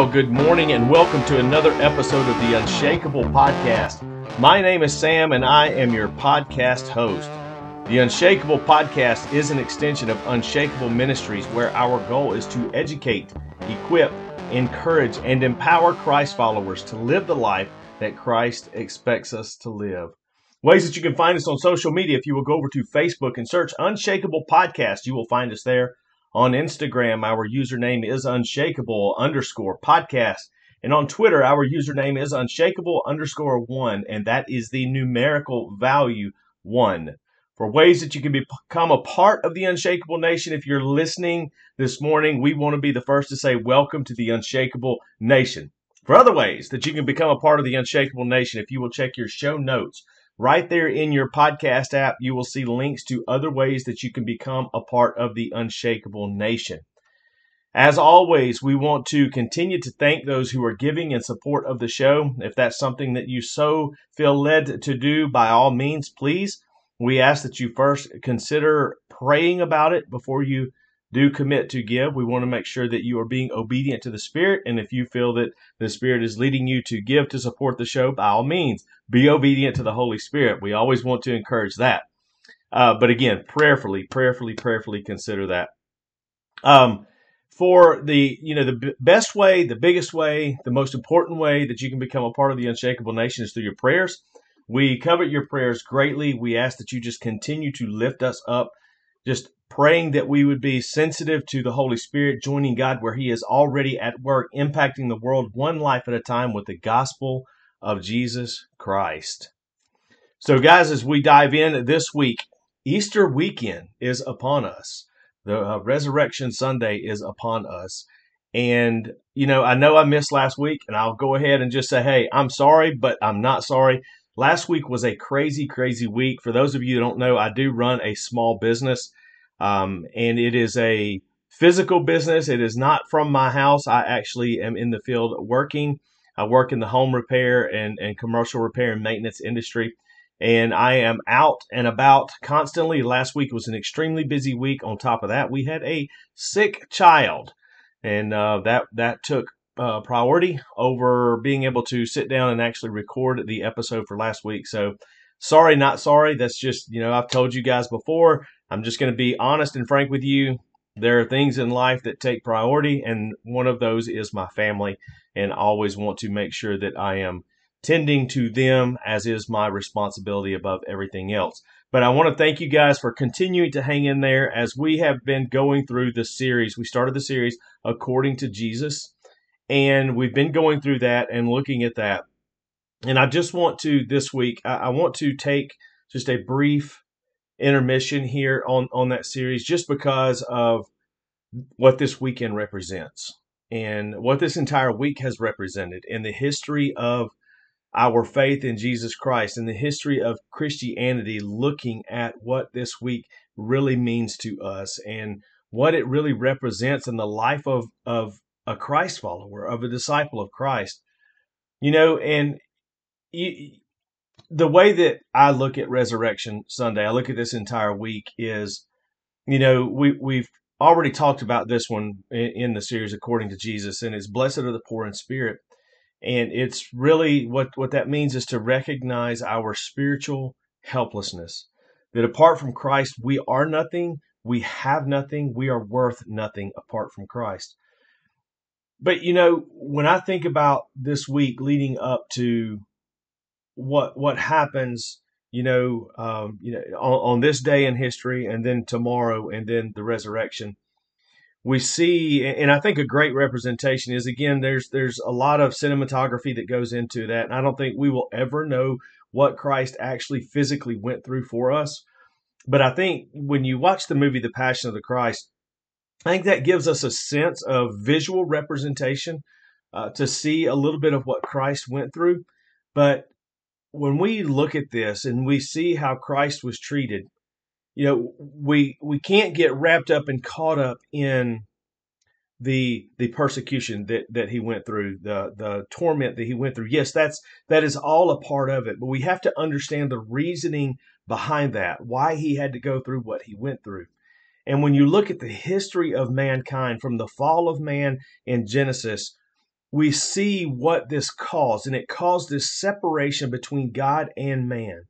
Well, good morning and welcome to another episode of the Unshakeable Podcast. My name is Sam and I am your podcast host. The Unshakeable Podcast is an extension of Unshakeable Ministries where our goal is to educate, equip, encourage, and empower Christ followers to live the life that Christ expects us to live. Ways that you can find us on social media if you will go over to Facebook and search Unshakeable Podcast, you will find us there. On Instagram, our username is unshakeable underscore podcast. And on Twitter, our username is unshakable underscore one, and that is the numerical value one. For ways that you can become a part of the Unshakeable Nation, if you're listening this morning, we want to be the first to say, Welcome to the Unshakeable Nation. For other ways that you can become a part of the Unshakeable Nation, if you will check your show notes, Right there in your podcast app, you will see links to other ways that you can become a part of the Unshakeable Nation. As always, we want to continue to thank those who are giving in support of the show. If that's something that you so feel led to do, by all means, please. We ask that you first consider praying about it before you do commit to give. We want to make sure that you are being obedient to the Spirit. And if you feel that the Spirit is leading you to give to support the show, by all means, be obedient to the Holy Spirit. We always want to encourage that. Uh, but again, prayerfully, prayerfully, prayerfully consider that. Um, for the you know the b- best way, the biggest way, the most important way that you can become a part of the unshakeable nation is through your prayers. We covet your prayers greatly. We ask that you just continue to lift us up, just praying that we would be sensitive to the Holy Spirit, joining God where He is already at work, impacting the world one life at a time with the gospel of Jesus Christ. So, guys, as we dive in this week, Easter weekend is upon us. The uh, Resurrection Sunday is upon us. And, you know, I know I missed last week, and I'll go ahead and just say, hey, I'm sorry, but I'm not sorry. Last week was a crazy, crazy week. For those of you who don't know, I do run a small business, um, and it is a physical business. It is not from my house. I actually am in the field working I work in the home repair and, and commercial repair and maintenance industry. And I am out and about constantly. Last week was an extremely busy week. On top of that, we had a sick child, and uh, that that took uh, priority over being able to sit down and actually record the episode for last week. So, sorry, not sorry. That's just you know I've told you guys before. I'm just going to be honest and frank with you. There are things in life that take priority, and one of those is my family and I always want to make sure that I am tending to them as is my responsibility above everything else. But I want to thank you guys for continuing to hang in there as we have been going through the series. We started the series according to Jesus, and we've been going through that and looking at that. And I just want to this week, I, I want to take just a brief intermission here on on that series, just because of what this weekend represents and what this entire week has represented in the history of our faith in Jesus Christ and the history of Christianity, looking at what this week really means to us and what it really represents in the life of, of a Christ follower, of a disciple of Christ. You know, and you, the way that I look at Resurrection Sunday, I look at this entire week is, you know, we, we've already talked about this one in, in the series according to Jesus, and it's blessed are the poor in spirit. And it's really what, what that means is to recognize our spiritual helplessness. That apart from Christ, we are nothing, we have nothing, we are worth nothing apart from Christ. But you know, when I think about this week leading up to what what happens you know, um, you know, on, on, this day in history, and then tomorrow, and then the resurrection. We see, and I think a great representation is again. There's there's a lot of cinematography that goes into that, and I don't think we will ever know what Christ actually physically went through for us. But I think when you watch the movie The Passion of the Christ, I think that gives us a sense of visual representation uh, to see a little bit of what Christ went through. But when we look at this and we see how Christ was treated, you know, we we can't get wrapped up and caught up in the the persecution that that he went through, the the torment that he went through. Yes, that's that is all a part of it, but we have to understand the reasoning behind that, why he had to go through what he went through. And when you look at the history of mankind from the fall of man in Genesis we see what this caused, and it caused this separation between God and man.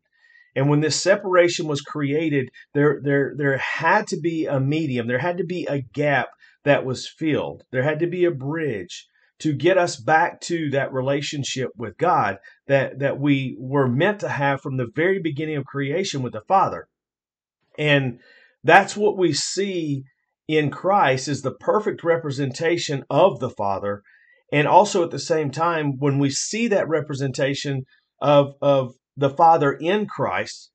And when this separation was created, there, there, there had to be a medium, there had to be a gap that was filled, there had to be a bridge to get us back to that relationship with God that, that we were meant to have from the very beginning of creation with the Father. And that's what we see in Christ is the perfect representation of the Father. And also at the same time, when we see that representation of, of the Father in Christ,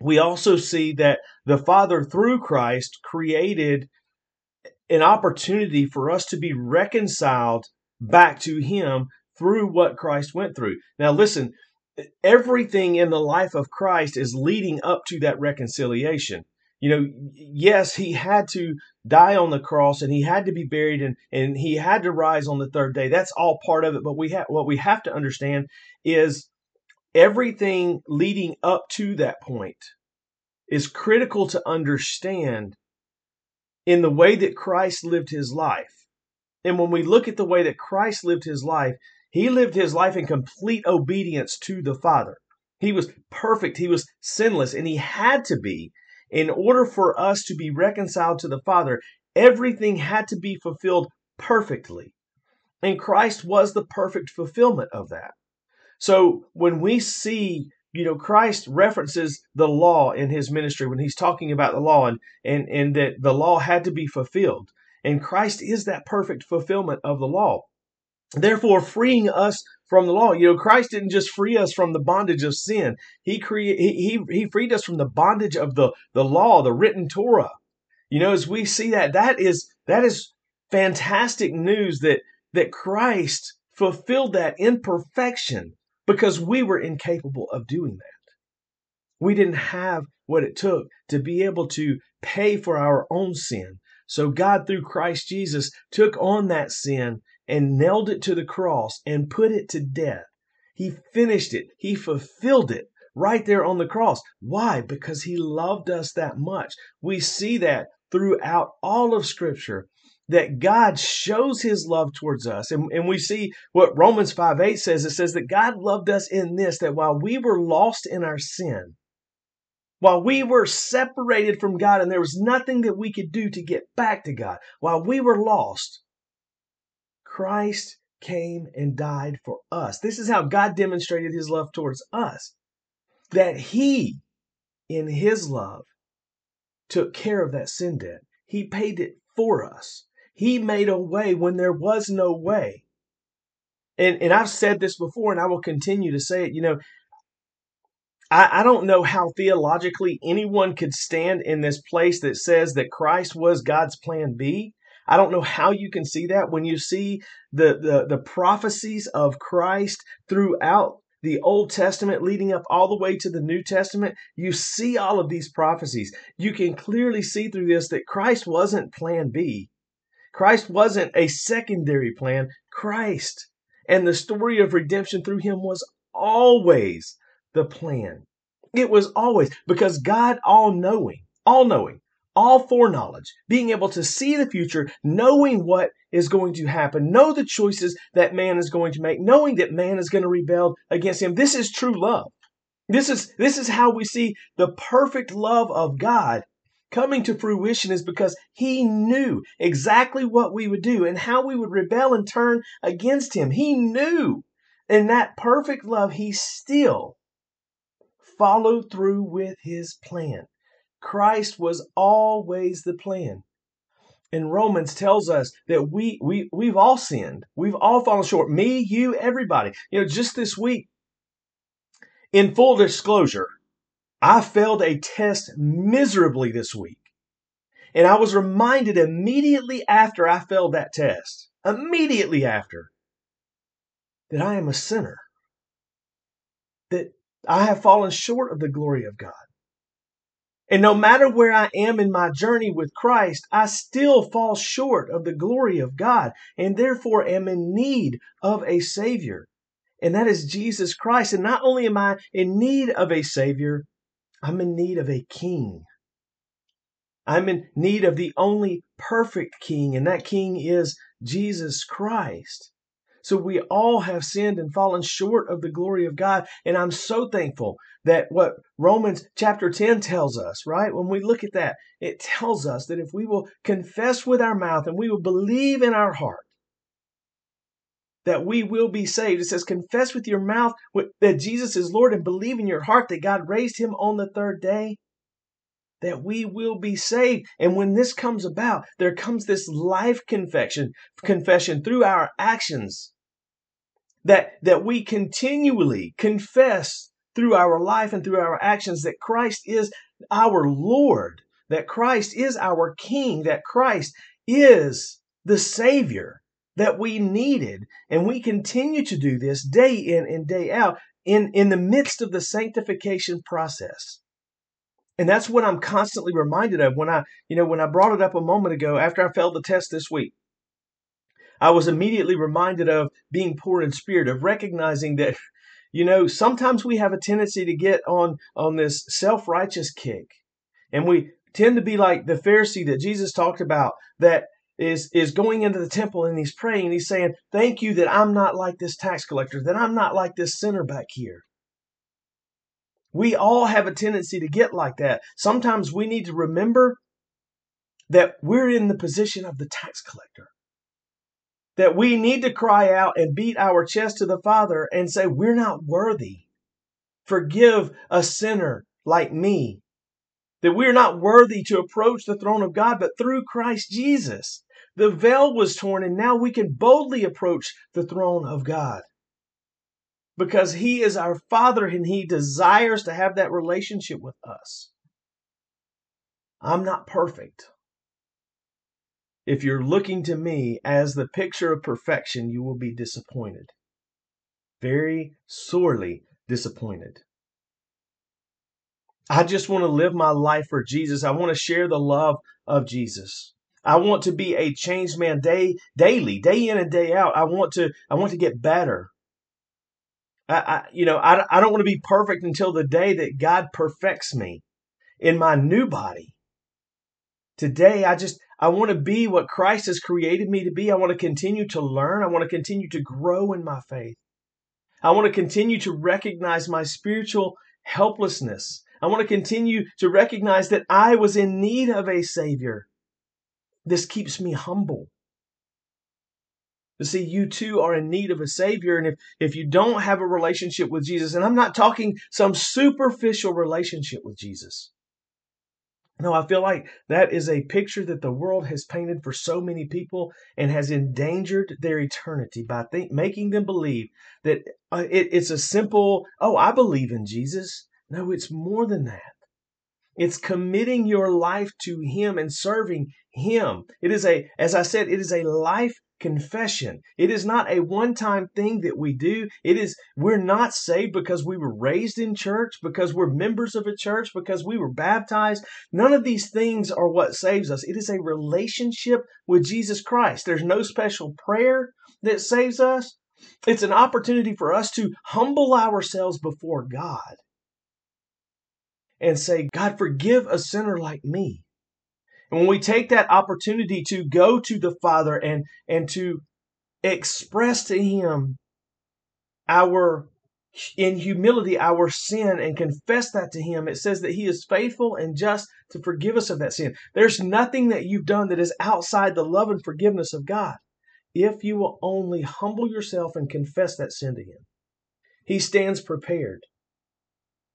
we also see that the Father through Christ created an opportunity for us to be reconciled back to Him through what Christ went through. Now, listen, everything in the life of Christ is leading up to that reconciliation. You know, yes, He had to die on the cross and He had to be buried and, and He had to rise on the third day. That's all part of it. But we have what we have to understand is everything leading up to that point is critical to understand in the way that Christ lived his life. And when we look at the way that Christ lived his life, he lived his life in complete obedience to the Father. He was perfect, he was sinless, and he had to be. In order for us to be reconciled to the Father, everything had to be fulfilled perfectly. And Christ was the perfect fulfillment of that. So when we see, you know, Christ references the law in his ministry when he's talking about the law and, and, and that the law had to be fulfilled. And Christ is that perfect fulfillment of the law. Therefore, freeing us from the law. You know, Christ didn't just free us from the bondage of sin. He create he, he, he freed us from the bondage of the, the law, the written Torah. You know, as we see that, that is that is fantastic news that that Christ fulfilled that in perfection because we were incapable of doing that. We didn't have what it took to be able to pay for our own sin. So God, through Christ Jesus, took on that sin and nailed it to the cross and put it to death. He finished it, He fulfilled it right there on the cross. Why? Because He loved us that much. We see that throughout all of Scripture that God shows his love towards us. And, and we see what Romans 5 8 says it says that God loved us in this, that while we were lost in our sin, while we were separated from God and there was nothing that we could do to get back to God, while we were lost, Christ came and died for us. This is how God demonstrated his love towards us. That he, in his love, took care of that sin debt. He paid it for us. He made a way when there was no way. And, and I've said this before and I will continue to say it. You know, I, I don't know how theologically anyone could stand in this place that says that Christ was God's plan B. I don't know how you can see that when you see the, the, the prophecies of Christ throughout the Old Testament leading up all the way to the New Testament, you see all of these prophecies. You can clearly see through this that Christ wasn't plan B. Christ wasn't a secondary plan. Christ and the story of redemption through him was always the plan. It was always because God, all knowing, all knowing, all foreknowledge, being able to see the future, knowing what is going to happen, know the choices that man is going to make, knowing that man is going to rebel against him. This is true love. This is, this is how we see the perfect love of God coming to fruition is because he knew exactly what we would do and how we would rebel and turn against him. He knew. In that perfect love, he still followed through with his plan. Christ was always the plan. And Romans tells us that we, we, we've all sinned. We've all fallen short. Me, you, everybody. You know, just this week, in full disclosure, I failed a test miserably this week. And I was reminded immediately after I failed that test, immediately after, that I am a sinner. That I have fallen short of the glory of God. And no matter where I am in my journey with Christ, I still fall short of the glory of God and therefore am in need of a Savior. And that is Jesus Christ. And not only am I in need of a Savior, I'm in need of a king. I'm in need of the only perfect king, and that king is Jesus Christ. So we all have sinned and fallen short of the glory of God. And I'm so thankful that what Romans chapter 10 tells us, right? When we look at that, it tells us that if we will confess with our mouth and we will believe in our heart that we will be saved. It says, confess with your mouth that Jesus is Lord and believe in your heart that God raised him on the third day that we will be saved. And when this comes about, there comes this life confession, confession through our actions that, that we continually confess through our life and through our actions that Christ is our Lord, that Christ is our King, that Christ is the Savior that we needed. And we continue to do this day in and day out in, in the midst of the sanctification process. And that's what I'm constantly reminded of when I, you know, when I brought it up a moment ago after I failed the test this week. I was immediately reminded of being poor in spirit, of recognizing that, you know, sometimes we have a tendency to get on on this self-righteous kick. And we tend to be like the Pharisee that Jesus talked about that is is going into the temple and he's praying and he's saying, "Thank you that I'm not like this tax collector, that I'm not like this sinner back here." We all have a tendency to get like that. Sometimes we need to remember that we're in the position of the tax collector. That we need to cry out and beat our chest to the Father and say, We're not worthy. Forgive a sinner like me. That we're not worthy to approach the throne of God, but through Christ Jesus. The veil was torn, and now we can boldly approach the throne of God because He is our Father and He desires to have that relationship with us. I'm not perfect. If you're looking to me as the picture of perfection, you will be disappointed. Very sorely disappointed. I just want to live my life for Jesus. I want to share the love of Jesus. I want to be a changed man day daily, day in and day out. I want to I want to get better. I, you know, I, I don't want to be perfect until the day that God perfects me in my new body. Today, I just, I want to be what Christ has created me to be. I want to continue to learn. I want to continue to grow in my faith. I want to continue to recognize my spiritual helplessness. I want to continue to recognize that I was in need of a Savior. This keeps me humble. To see, you too are in need of a Savior. And if, if you don't have a relationship with Jesus, and I'm not talking some superficial relationship with Jesus. No, I feel like that is a picture that the world has painted for so many people and has endangered their eternity by making them believe that uh, it, it's a simple, oh, I believe in Jesus. No, it's more than that. It's committing your life to Him and serving Him. It is a, as I said, it is a life confession. It is not a one time thing that we do. It is, we're not saved because we were raised in church, because we're members of a church, because we were baptized. None of these things are what saves us. It is a relationship with Jesus Christ. There's no special prayer that saves us. It's an opportunity for us to humble ourselves before God and say, God, forgive a sinner like me. And when we take that opportunity to go to the Father and, and to express to Him our, in humility, our sin and confess that to Him, it says that He is faithful and just to forgive us of that sin. There's nothing that you've done that is outside the love and forgiveness of God. If you will only humble yourself and confess that sin to Him, He stands prepared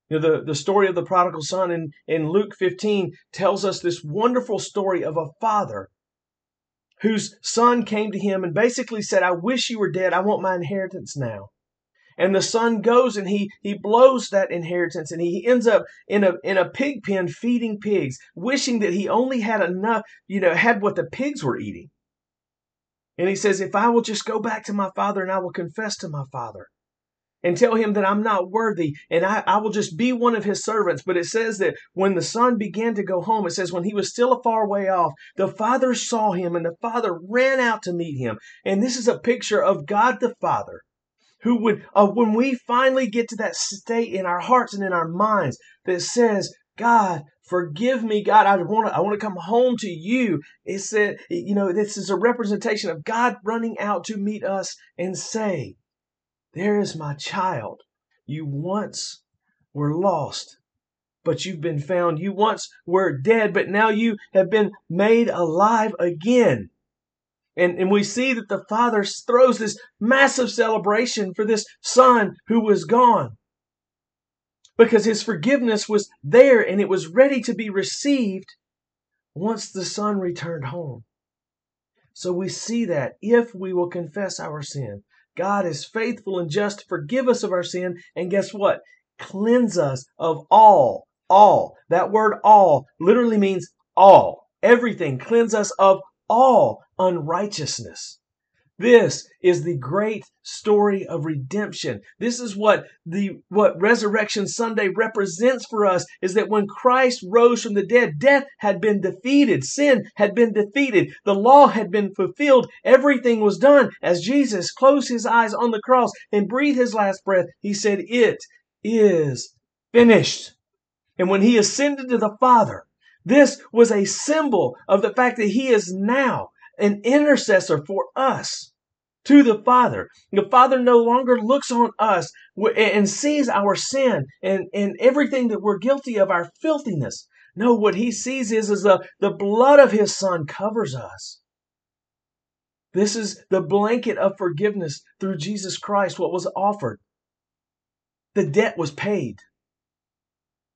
you know, the, the story of the prodigal son in, in Luke 15 tells us this wonderful story of a father whose son came to him and basically said, I wish you were dead. I want my inheritance now. And the son goes and he, he blows that inheritance and he ends up in a, in a pig pen feeding pigs, wishing that he only had enough, you know, had what the pigs were eating. And he says, if I will just go back to my father and I will confess to my father, and tell him that I'm not worthy and I, I will just be one of his servants. But it says that when the son began to go home, it says when he was still a far way off, the father saw him and the father ran out to meet him. And this is a picture of God the Father who would, uh, when we finally get to that state in our hearts and in our minds that says, God, forgive me, God. I want to, I want to come home to you. It said, you know, this is a representation of God running out to meet us and say, there is my child. You once were lost, but you've been found. You once were dead, but now you have been made alive again. And, and we see that the father throws this massive celebration for this son who was gone because his forgiveness was there and it was ready to be received once the son returned home. So we see that if we will confess our sin, God is faithful and just to forgive us of our sin. And guess what? Cleanse us of all, all. That word all literally means all, everything. Cleanse us of all unrighteousness. This is the great story of redemption. This is what the what Resurrection Sunday represents for us is that when Christ rose from the dead, death had been defeated, sin had been defeated, the law had been fulfilled, everything was done. As Jesus closed his eyes on the cross and breathed his last breath, he said, "It is finished." And when he ascended to the Father, this was a symbol of the fact that he is now an intercessor for us to the Father. The Father no longer looks on us and sees our sin and, and everything that we're guilty of, our filthiness. No, what he sees is, is the, the blood of his Son covers us. This is the blanket of forgiveness through Jesus Christ, what was offered. The debt was paid.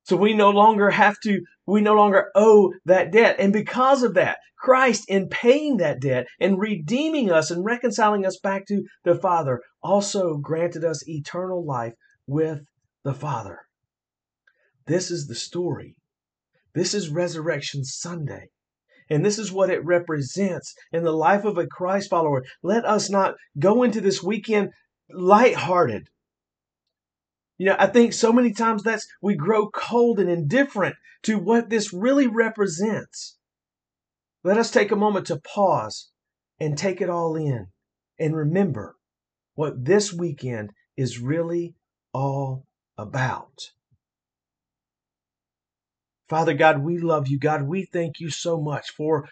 So we no longer have to, we no longer owe that debt. And because of that, Christ, in paying that debt and redeeming us and reconciling us back to the Father, also granted us eternal life with the Father. This is the story. This is Resurrection Sunday. And this is what it represents in the life of a Christ follower. Let us not go into this weekend lighthearted you know, I think so many times that's we grow cold and indifferent to what this really represents. Let us take a moment to pause and take it all in and remember what this weekend is really all about. Father God, we love you. God, we thank you so much for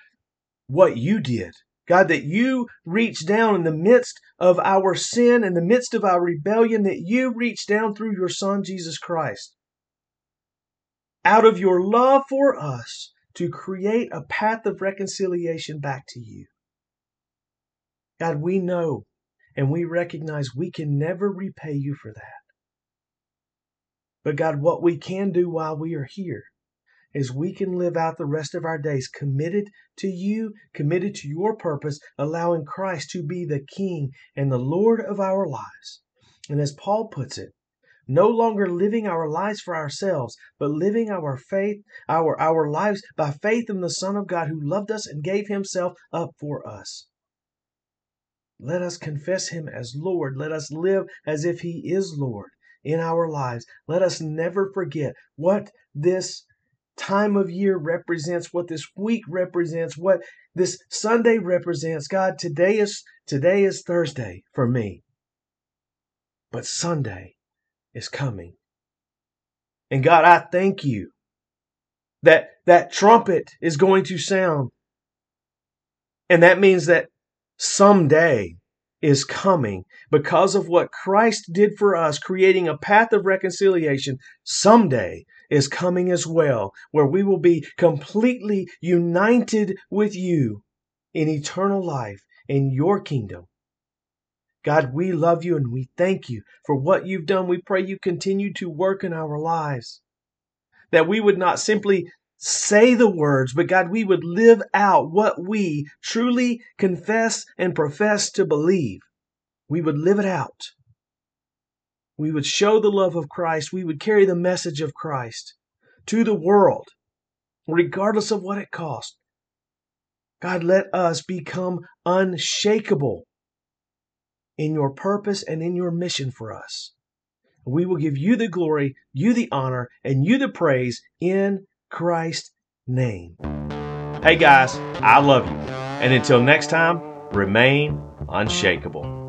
what you did God, that you reach down in the midst of our sin, in the midst of our rebellion, that you reach down through your Son, Jesus Christ. Out of your love for us to create a path of reconciliation back to you. God, we know and we recognize we can never repay you for that. But God, what we can do while we are here is we can live out the rest of our days committed to you, committed to your purpose, allowing Christ to be the King and the Lord of our lives. And as Paul puts it, no longer living our lives for ourselves, but living our faith, our, our lives by faith in the Son of God who loved us and gave himself up for us. Let us confess him as Lord. Let us live as if he is Lord in our lives. Let us never forget what this time of year represents, what this week represents, what this Sunday represents. God, today is today is Thursday for me. But Sunday is coming. And God, I thank you that that trumpet is going to sound. And that means that someday is coming because of what Christ did for us, creating a path of reconciliation. Someday is coming as well, where we will be completely united with you in eternal life in your kingdom. God, we love you and we thank you for what you've done. We pray you continue to work in our lives. That we would not simply say the words, but God, we would live out what we truly confess and profess to believe. We would live it out. We would show the love of Christ. We would carry the message of Christ to the world, regardless of what it costs. God, let us become unshakable in your purpose and in your mission for us. We will give you the glory, you the honor, and you the praise in Christ's name. Hey guys, I love you. And until next time, remain unshakable.